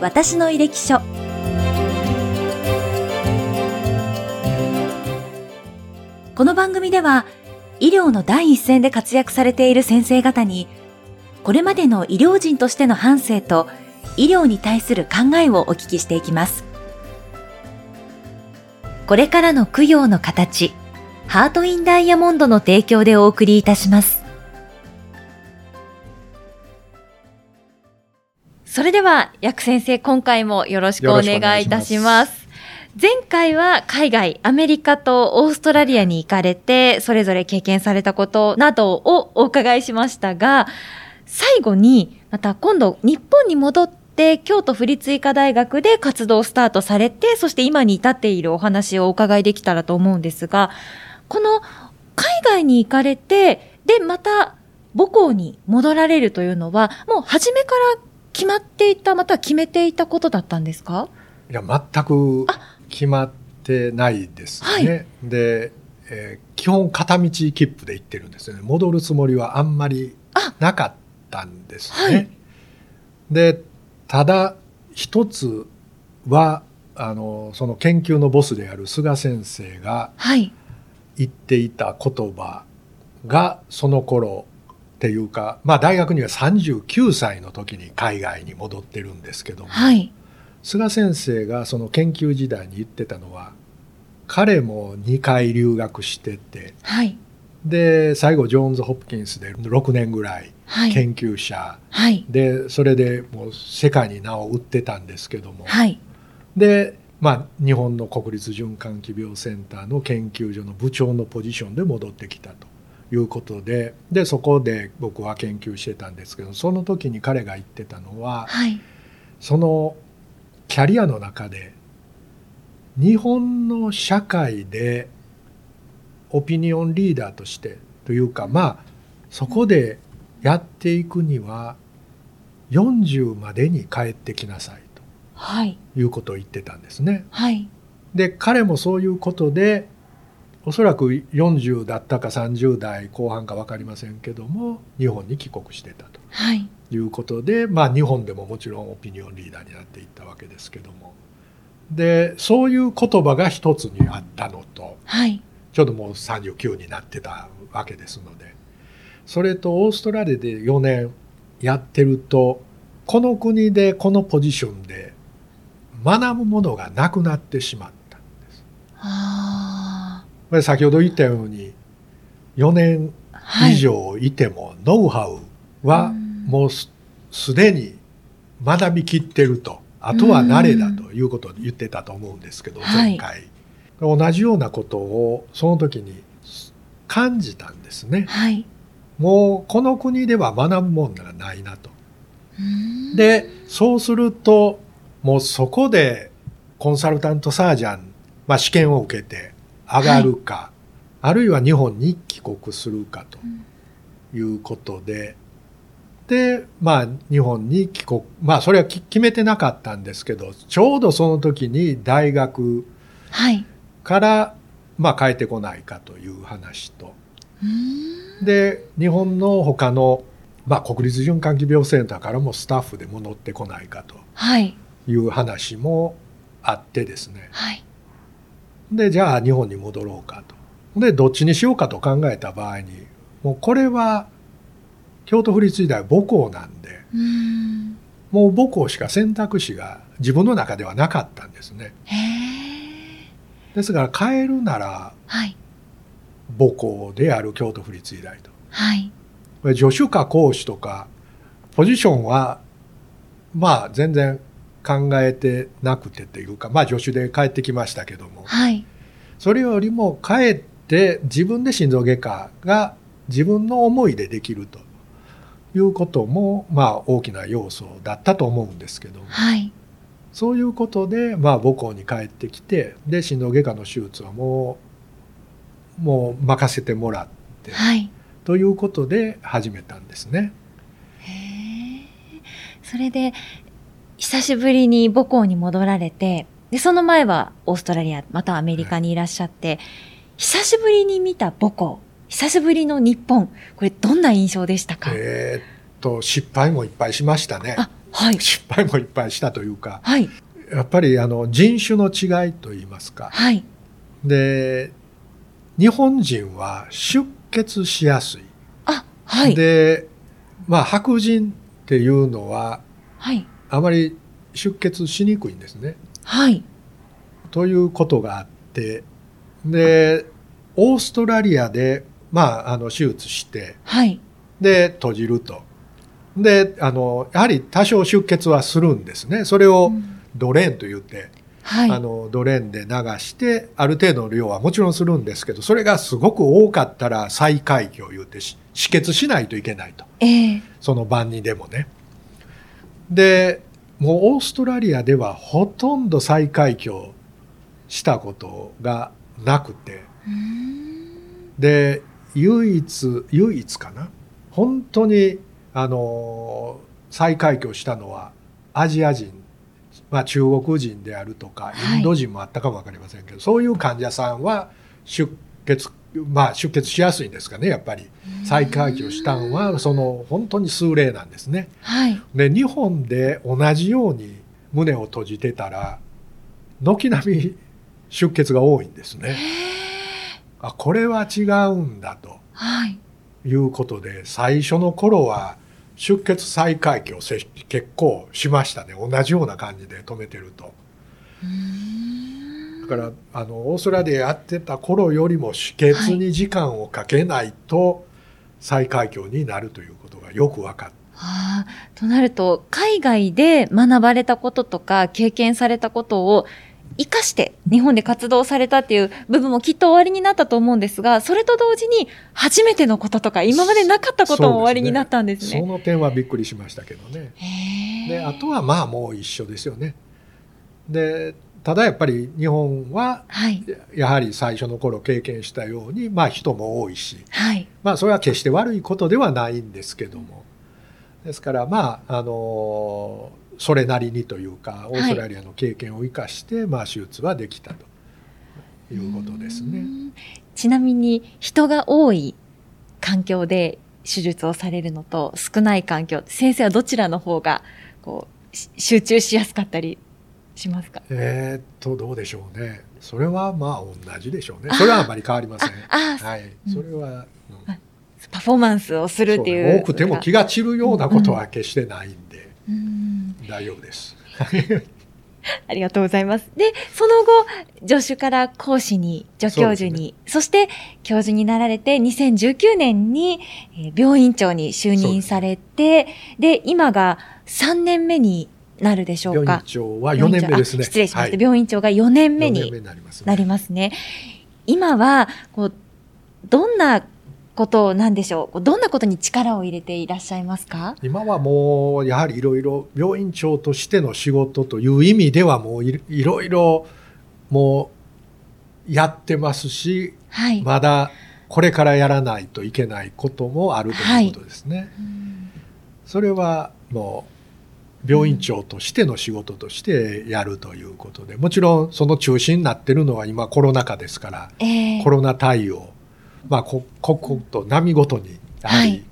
私の履歴書。この番組では医療の第一線で活躍されている先生方にこれまでの医療人としての反省と医療に対する考えをお聞きしていきます。これからの供養の形ハートインダイヤモンドの提供でお送りいたします。それでは、薬先生、今回もよろしくお願いいたします。前回は海外、アメリカとオーストラリアに行かれて、それぞれ経験されたことなどをお伺いしましたが、最後に、また今度、日本に戻って、京都府立医科大学で活動をスタートされて、そして今に至っているお話をお伺いできたらと思うんですが、この海外に行かれて、で、また母校に戻られるというのは、もう初めから決まっていた、または決めていたことだったんですか？いや、全く決まってないですね。はい、で、えー、基本片道切符で行ってるんですよね。戻るつもりはあんまりなかったんですね。はい、で、ただ一つは、あの、その研究のボスである菅先生が言っていた言葉が、その頃、っていうか、まあ、大学には39歳の時に海外に戻ってるんですけども、はい、菅先生がその研究時代に言ってたのは彼も2回留学してて、はい、で最後ジョーンズ・ホプキンスで6年ぐらい研究者、はい、でそれでもう世界に名を売ってたんですけども、でまあ、日本の国立循環器病センターの研究所の部長のポジションで戻ってきたと。いうことででそこで僕は研究してたんですけどその時に彼が言ってたのは、はい、そのキャリアの中で日本の社会でオピニオンリーダーとしてというかまあそこでやっていくには40までに帰ってきなさいと、はい、いうことを言ってたんですね。はい、で彼もそういうことでおそらく40だったか30代後半か分かりませんけども日本に帰国してたと、はい、いうことで、まあ、日本でももちろんオピニオンリーダーになっていったわけですけども。でそういう言葉が一つにあったのと、はい、ちょうどもう39になってたわけですのでそれとオーストラリアで4年やってるとこの国でこのポジションで学ぶものがなくなってしまったんです。先ほど言ったように4年以上いても、ノウハウはもうすでに学びきってるとあとは慣れだということを言ってたと思うんですけど前回、同じようなことをその時に感じたんですね。はい、もうこの国では学ぶもんがないなと。でそうするともうそこでコンサルタントサージャン、まあ、試験を受けて上がるか、はい、あるいは日本に帰国するかということで、うん、でまあ日本に帰国まあそれは決めてなかったんですけどちょうどその時に大学から、はい、まあ帰ってこないかという話と。で日本の他の、まあ、国立循環器病センターからもスタッフで戻ってこないかという話もあってですね、はい、でじゃあ日本に戻ろうかと。でどっちにしようかと考えた場合にもうこれは京都府立時代母校なんでもう母校しか選択肢が自分の中ではなかったんですね。ですから変えるなら、はい、母校である京都府立時代と。はい、助手か講師とかポジションはまあ全然考えてなくてっていうかまあ助手で帰ってきましたけども、はい、それよりも帰って自分で心臓外科が自分の思いでできるということもまあ大きな要素だったと思うんですけど、はい、そういうことでまあ母校に帰ってきてで心臓外科の手術はもうもう任せてもらって、はい、ということで始めたんですね。へそれで久しぶりに母校に戻られて、で、その前はオーストラリア、またアメリカにいらっしゃって、はい、久しぶりに見た母校、久しぶりの日本、これどんな印象でしたか？えー、っと、失敗もいっぱいしましたね。あ、はい。失敗もいっぱいしたというか、はい。やっぱりあの人種の違いといいますか。はい。で、日本人は出血しやすい。あ、はい。で、まあ白人っていうのははい。あまり出血しにくいんですね。はい。ということがあって、で、オーストラリアで、まあ、あの手術して、はい。で、閉じると。で、あの、やはり多少出血はするんですね。それをドレーンと言って、はい。あの、ドレーンで流して、ある程度の量はもちろんするんですけど、それがすごく多かったら再開胸言ってし止血しないといけないと。ええその晩にでもね。で、もうオーストラリアではほとんど再開胸したことがなくて、で、唯一、唯一かな。本当に、あの、再開胸したのはアジア人、まあ中国人であるとか、はい。インド人もあったかもわかりませんけど、そういう患者さんは出血、まあ出血しやすいんですかね、やっぱり。再開胸したんは、その本当に数例なんですね。はい。で、日本で同じように胸を閉じてたら、軒並み出血が多いんですね。あ、これは違うんだとはい。いうことで、最初の頃は出血再開胸をせ結構しましたね。同じような感じで止めてると。から、あの、オーストラリアやってた頃よりも止血に時間をかけないと再開胸になるということがよく分かった。はあ、となると、海外で学ばれたこととか経験されたことを活かして日本で活動されたっていう部分もきっと終わりになったと思うんですが、それと同時に初めてのこととか今までなかったことも終わりになったんですね。その点はびっくりしましたけどね。であとはまあもう一緒ですよね。でただやっぱり日本ははい。やはり最初の頃経験したようにまあ人も多いしはい。まあそれは決して悪いことではないんですけどもですからまああのそれなりにというかオーストラリアの経験を生かして、まあ手術はできたということですね。うーんちなみに人が多い環境で手術をされるのと少ない環境、先生はどちらの方がこうし集中しやすかったりしますか？えーっとどうでしょうね。それはまあ同じでしょうね。それはあまり変わりません。はい、うんそれは、うんパフォーマンスをするっていう。ね多くても気が散るようなことは決してないんで、うん大丈夫です。ありがとうございます。で、その後、助手から講師に、助教授に、そ,、して教授になられて、2019年に、えー病院長に就任されて、で今が3年目になるでしょう病院か。長は4年目ですね。あ失礼しました。はい、病院長が4年目4年になります、ね。今は、こう、どんなことを、なんでしょう、どんなことに力を入れていらっしゃいますか？今はもうやはりいろいろ病院長としての仕事という意味ではもういいろいろもうやってますしはい。まだこれからやらないといけないこともあるということですね。うんそれはもう病院長としての仕事としてやるということでもちろんその中心になってるのは今コロナ禍ですからええコロナ対応まあこ刻々と波ごとにやはり、はい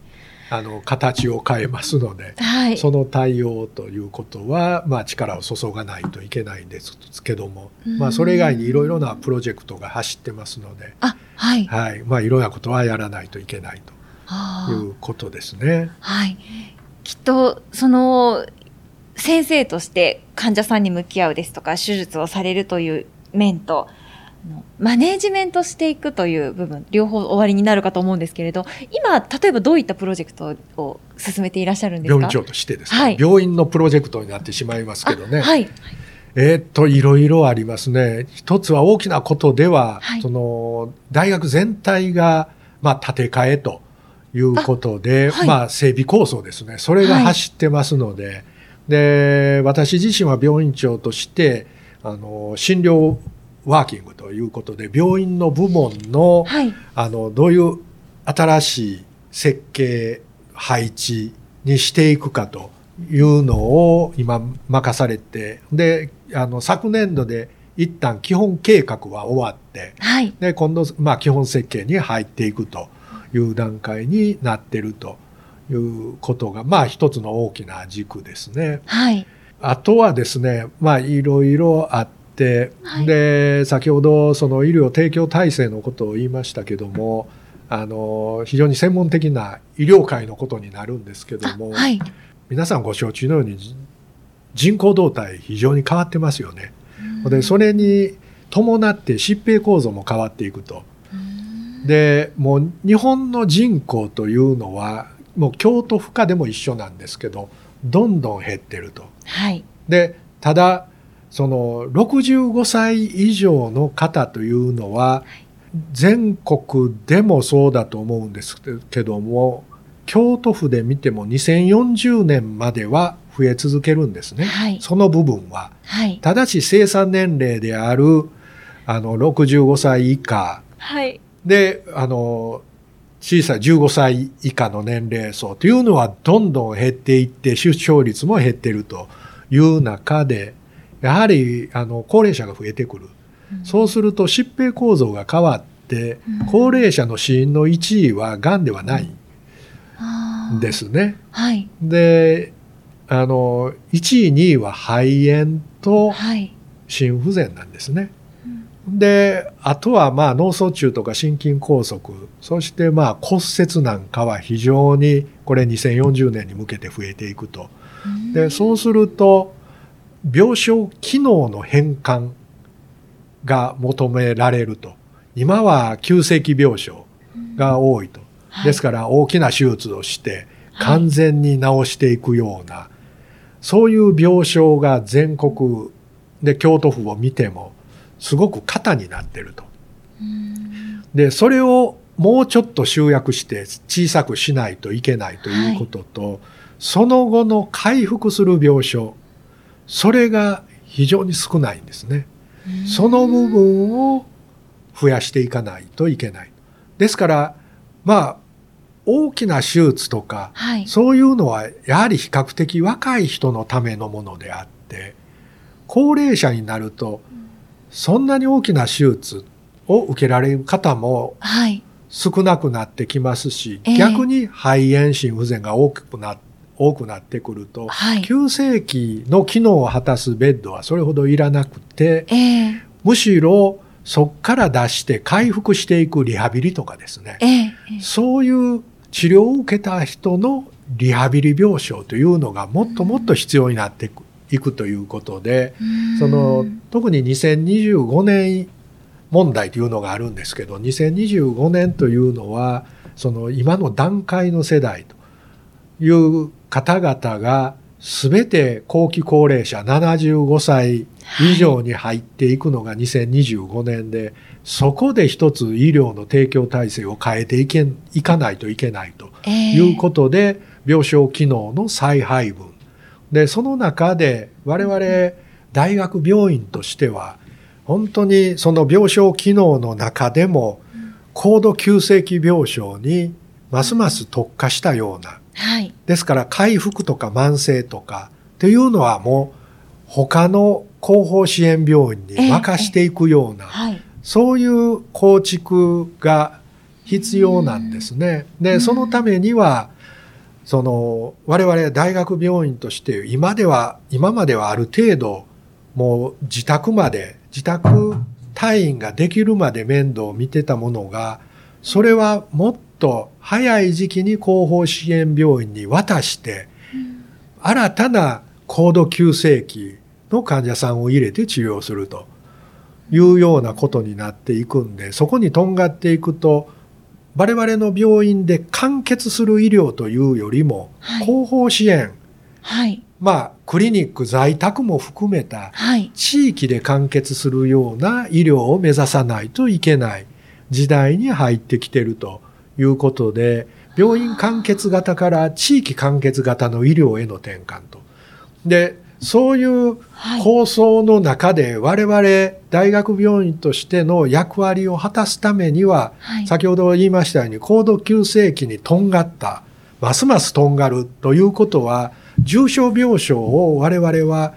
あの形を変えますので、はい。その対応ということは、まあ、力を注がないといけないんですけども、うんまあ、それ以外にいろいろなプロジェクトが走ってますので、あ、はい。はいまあ、いろんなことはやらないといけないということですね。はい。きっと、その、先生として患者さんに向き合うですとか、手術をされるという面と、マネージメントしていくという部分、両方終わりになるかと思うんですけれど、今、例えばどういったプロジェクトを進めていらっしゃるんですか？病院長としてですね、はい病院のプロジェクトになってしまいますけどね。あはい。えーっと、いろいろありますね。一つは大きなことでは、はいその、大学全体が、まあ、建て替えということで、あはいまあ、整備構想ですね。それが走ってますので、で、私自身は病院長として、あの、診療ワーキングということで、病院の部門の、はい。あの、どういう新しい設計、配置にしていくかというのを今任されて、で、あの、昨年度で一旦基本計画は終わって、はい。で、今度、まあ、基本設計に入っていくという段階になっているということが、まあ一つの大きな軸ですね。はい。あとはですね、まあいろいろあって、はいで、先ほどその医療提供体制のことを言いましたけども、あの、非常に専門的な医療界のことになるんですけども、はい。皆さんご承知のようにじ人口動態非常に変わってますよね。で、それに伴って疾病構造も変わっていくと。で、もう日本の人口というのは、もう京都府下でも一緒なんですけど、どんどん減ってると。はい。で、ただ、その65歳以上の方というのは、全国でもそうだと思うんですけども、京都府で見ても2040年までは増え続けるんですね。はいその部分は。はい。ただし生産年齢である、あの、65歳以下はい。で、あの、小さい15歳以下の年齢層というのはどんどん減っていって、出生率も減っているという中で、やはり、あの、高齢者が増えてくる。そうすると疾病構造が変わってうん、高齢者の死因の1位は癌ではないんですね。はい。で、あの、1位、2位は肺炎とはい。心不全なんですね。で、あとはまあ脳卒中とか心筋梗塞、そしてまあ骨折なんかは非常にこれ2040年に向けて増えていくと。で、そうすると病床機能の変換が求められると。今は急性期病床が多いと。ですから大きな手術をして完全に治していくような、そういう病床が全国で京都府を見てもすごく過多になってると。で、それをもうちょっと集約して小さくしないといけないということと、その後の回復する病床、それが非常に少ないんですね。その部分を増やしていかないといけない。ですから、まあ、大きな手術とか、はい。そういうのはやはり比較的若い人のためのものであって、高齢者になると、そんなに大きな手術を受けられる方もはい。少なくなってきますし、ええ逆に肺炎心不全が多くな多くなってくると、はい。急性期の機能を果たすベッドはそれほどいらなくて、ええむしろそこから出して回復していくリハビリとかですね、ええそういう治療を受けた人のリハビリ病床というのがもっともっと必要になっていくいくということで、その特に2025年問題というのがあるんですけど2025年というのはその今の段階の世代という方々が全て後期高齢者75歳以上に入っていくのが2025年で、そこで一つ医療の提供体制を変えていけいかないといけないとええいうことで、病床機能の再配分。で、その中で我々大学病院としては、本当にその病床機能の中でも、高度急性期病床にますます特化したような、はい。ですから回復とか慢性とかっていうのはもう他の後方支援病院に任していくような、はい。そういう構築が必要なんですね。で、そのためには、その、我々大学病院として今では、今まではある程度、もう自宅まで、自宅退院ができるまで面倒を見てたものが、それはもっと早い時期に後方支援病院に渡して、新たな高度急性期の患者さんを入れて治療するというようなことになっていくんで、そこにとんがっていくと、我々の病院で完結する医療というよりも、はい後方支援、はい。まあ、クリニック在宅も含めたはい。地域で完結するような医療を目指さないといけない時代に入ってきてるということで、病院完結型から地域完結型の医療への転換と。で、そういうはい。構想の中で我々大学病院としての役割を果たすためには、はい。先ほど言いましたように高度急性期にとんがった、ますますとんがるということは、重症病床を我々は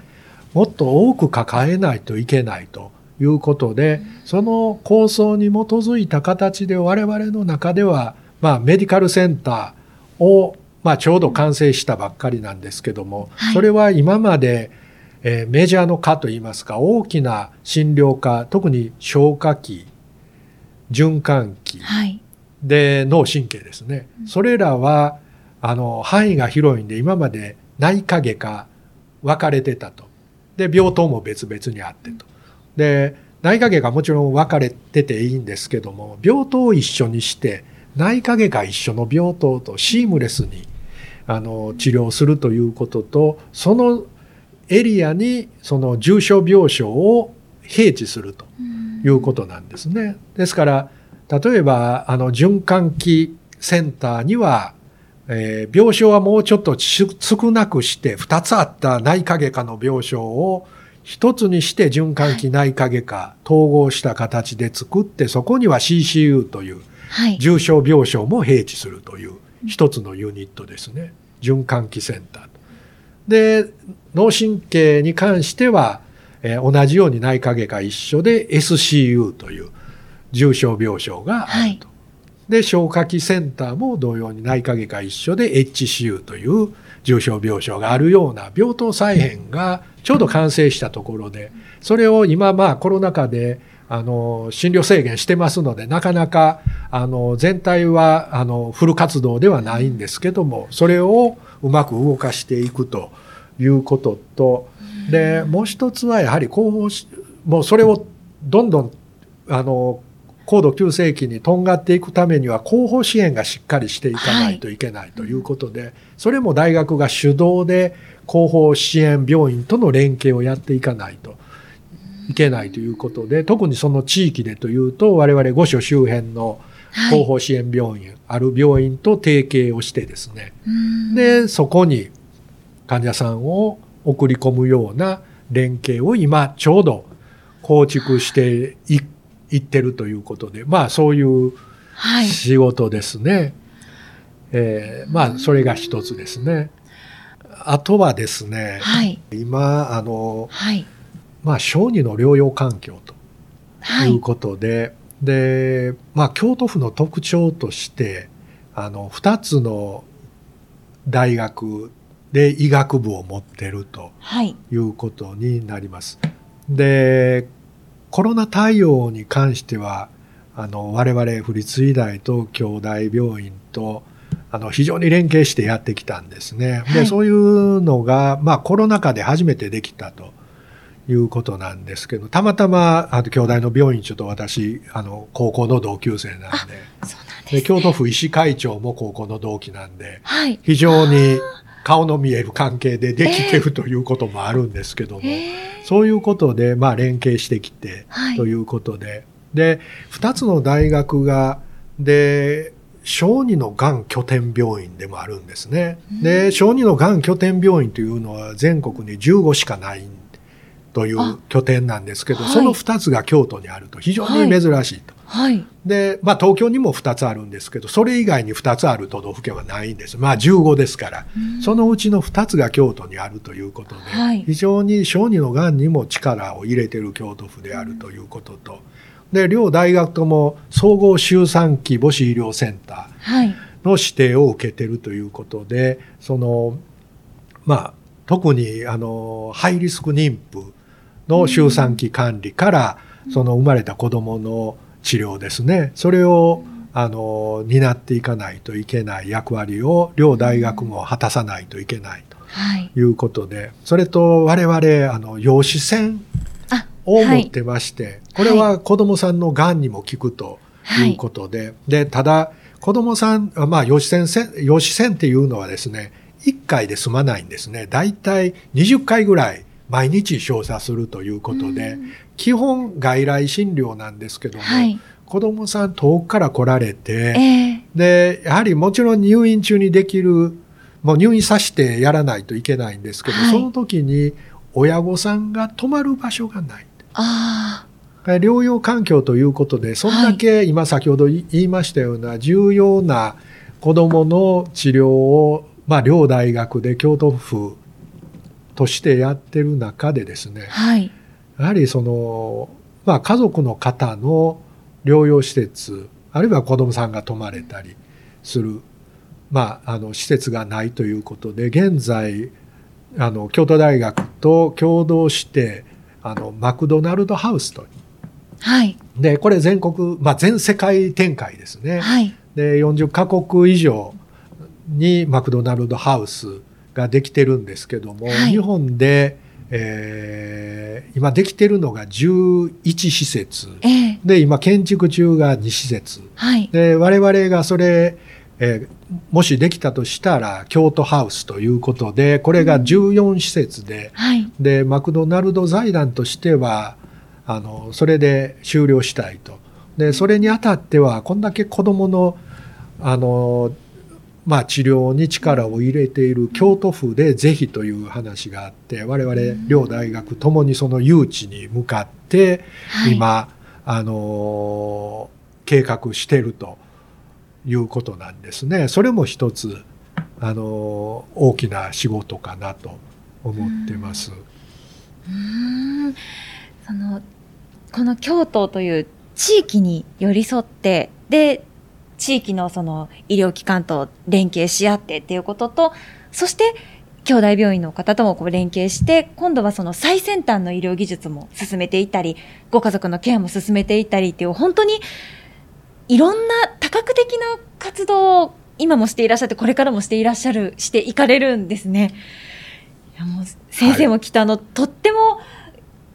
もっと多く抱えないといけないということで、その構想に基づいた形で我々の中では、まあメディカルセンターをまあ、ちょうど完成したばっかりなんですけども、はい。それは今まで、えーメジャーの科といいますか大きな診療科特に消化器循環器はい。で脳神経ですね、それらはあの範囲が広いんで今まで内科外科分かれてたと。で病棟も別々にあってと。で内科外科もちろん分かれてていいんですけども病棟を一緒にして内科外科一緒の病棟とシームレスにあの治療するということとそのエリアにその重症病床を併置するということなんですね。ですから例えばあの循環器センターには、えー病床はもうちょっとし少なくして2つあった内科外科の病床を1つにして循環器内科外科統合した形で作ってそこには CCU というはい。重症病床も併置するという一つのユニットですね循環器センターと。で脳神経に関しては、えー同じように内科外科一緒で SCU という重症病床があると。で消化器センターも同様に内科外科一緒で HCU という重症病床があるような病棟再編がちょうど完成したところでそれを今まあコロナ禍であの診療制限してますのでなかなかあの全体はあのフル活動ではないんですけどもそれをうまく動かしていくということとでもう一つはやはり後方しもうそれをどんどんあの高度急性期にとんがっていくためには後方支援がしっかりしていかないといけないということで、それも大学が主導で後方支援病院との連携をやっていかないといけないということで特にその地域でというと我々御所周辺のはい。後方支援病院、ある病院と提携をしてですねうんでそこに患者さんを送り込むような連携を今ちょうど構築していいってるということでまあそういうはい。仕事ですね。えーまあそれが一つですね。あとはですね、はい。今あのはい。まあ小児の療養環境とはい。いうことで、で、まあ、京都府の特徴としてあの2つの大学で医学部を持ってるとはい。いうことになります。でコロナ対応に関してはあの我々府立医大と京大病院とあの非常に連携してやってきたんですね。はいでそういうのが、まあ、コロナ禍で初めてできたということなんですけどたまたまあの京大の病院ちょっと私あの高校の同級生なんでで。京都府医師会長も高校の同期なんではい。非常に顔の見える関係でできてるということもあるんですけども、えーそういうことで、まあ、連携してきてはいということで、で2つの大学がで小児のがん拠点病院でもあるんですね。で小児のがん拠点病院というのは全国に15しかないというあ拠点なんですけど、はい。その2つが京都にあると。非常に珍しいと。はい。で、まあ、東京にも2つあるんですけどそれ以外に2つある都道府県はないんです。まあ15ですから、そのうちの2つが京都にあるということで、はい。非常に小児のがんにも力を入れている京都府であるということと。で両大学とも総合周産期母子医療センタはい。ーの指定を受けているということでそのまあ特にあのハイリスク妊婦の周産期管理から、その生まれた子どもの治療ですね。それをあの担っていかないといけない役割を両大学も果たさないといけないとはい。いうことでそれと我々あの陽子線あ、を持はい。ってまして、これは子どもさんのがんにも効くとい。うことで、でただ子どもさん、あまあ、陽子線せ陽子線っていうのはですね1回で済まないんですね。だいたい20回ぐらい毎日照射するということで、うん。基本外来診療なんですけども、はい。子どもさん遠くから来られて、えでやはりもちろん入院中にできるもう入院させてやらないといけないんですけど、はい。その時に親御さんが泊まる場所がない。あ療養環境ということでそんだけ今先ほど言いましたような重要な子どもの治療を、まあ、両大学で京都府としてやってる中でですねあ。はい。やはりその、まあ、家族の方の療養施設あるいは子どもさんが泊まれたりするまあ、あの施設がないということで現在あの京都大学と共同してあのマクドナルドハウスとはい。でこれ全国、まあ、全世界展開ですね。はい。で40カ国以上にマクドナルドハウスができてるんですけども、はい。日本で、えー今できてるのが11施設。ええ。で今建築中が2施設。はい。で我々がそれ、えーもしできたとしたら京都ハウスということでこれが14施設で、はい。でマクドナルド財団としてはあのそれで終了したいと。でそれにあたってはこんだけ子どものあの、まあ、治療に力を入れている京都府でぜひという話があって我々両大学ともにその誘致に向かってはい。今、あの計画しているということなんですね。それも一つあの大きな仕事かなと思ってます。うーんそのこの京都という地域に寄り添ってで地域のその医療機関と連携し合ってっていうこととそして兄弟病院の方ともこう連携して今度はその最先端の医療技術も進めていったりご家族のケアも進めていったりっていう本当にいろんな多角的な活動を今もしていらっしゃってこれからもしていらっしゃるしていかれるんですね。いやもう先生もきっとあの、とっても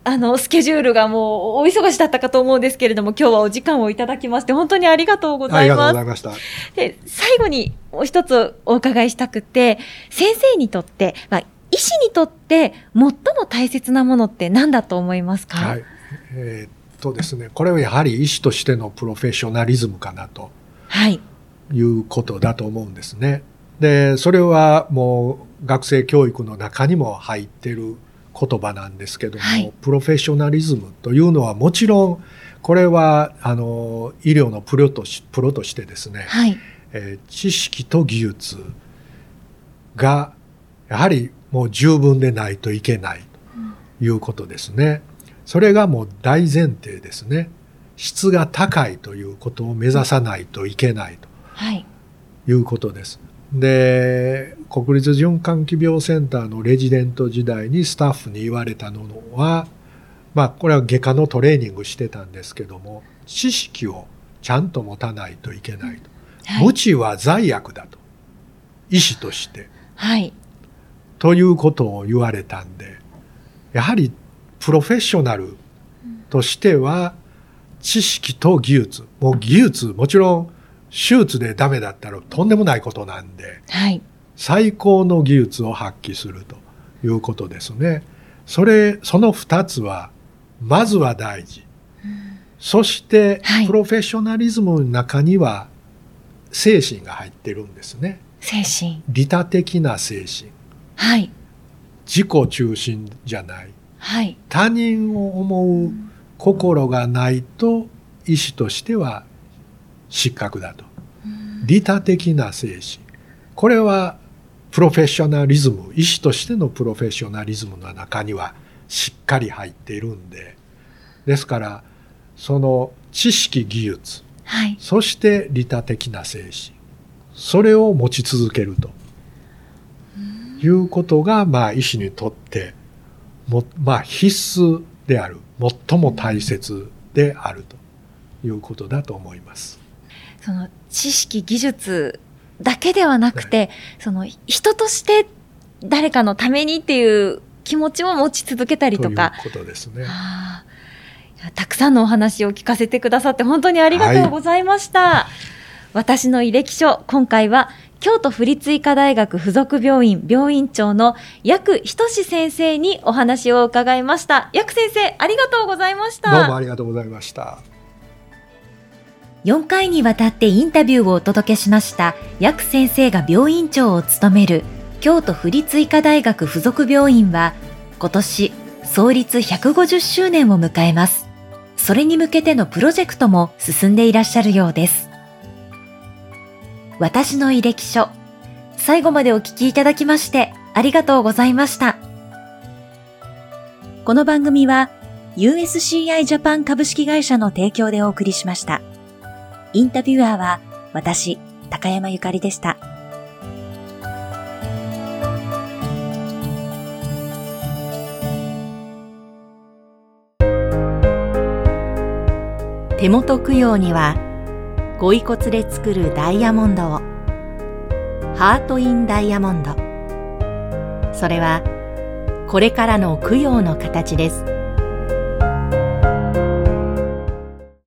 あのスケジュールがもうお忙しだったかと思うんですけれども今日はお時間をいただきまして本当にありがとうござありがとういます。ございました。で最後にもう一つお伺いしたくて先生にとって、まあ、医師にとって最も大切なものって何だと思いますか、はい。えーっとですね、これはやはり医師としてのプロフェッショナリズムかなとはいいうことだと思うんですね。で、それはもう学生教育の中にも入ってる言葉なんですけども、はいプロフェッショナリズムというのはもちろんこれはあの医療のプロとしプロとしてですね、はいえー知識と技術がやはりもう十分でないといけないということですね。それがもう大前提ですね。質が高いということを目指さないといけないはいということです。で、国立循環器病センターのレジデント時代にスタッフに言われたのは、まあこれは外科のトレーニングしてたんですけども、知識をちゃんと持たないといけないと。はい無知は罪悪だと。医師として。はいということを言われたんで、やはりプロフェッショナルとしては、知識と技術。もう技術、もちろん手術でダメだったらとんでもないことなんで、はい最高の技術を発揮するということですね。それ、その二つは、まずは大事。そしてはい、プロフェッショナリズムの中には、精神が入ってるんですね。精神利他的な精神。はい自己中心じゃない。はい他人を思う心がないと、医師としては失格だと。利他的な精神。これはプロフェッショナリズム、医師としてのプロフェッショナリズムの中にはしっかり入っているんで、ですから、その知識技術、はいそして利他的な精神、それを持ち続けるということが、まあ、医師にとっても、まあ、必須である、最も大切であるということだと思います。その知識技術だけではなくて、その人として誰かのためにっていう気持ちを持ち続けたりとか。ということですね。たくさんのお話を聞かせてくださって本当にありがとうございました。私の履歴書、今回は京都府立医科大学附属病院病院長の薬仁先生にお話を伺いました。薬先生、ありがとうございました。どうもありがとうございました。4回にわたってインタビューをお届けしました薬先生が病院長を務める京都府立医科大学附属病院は今年創立150周年を迎えます。それに向けてのプロジェクトも進んでいらっしゃるようです。私の履歴書、最後までお聞きいただきましてありがとうございました。この番組は USCI ジャパン株式会社の提供でお送りしました。インタビュアーは私、高山ゆかりでした。手元供養にはご遺骨で作るダイヤモンドを。ハート・イン・ダイヤモンド。それはこれからの供養の形です。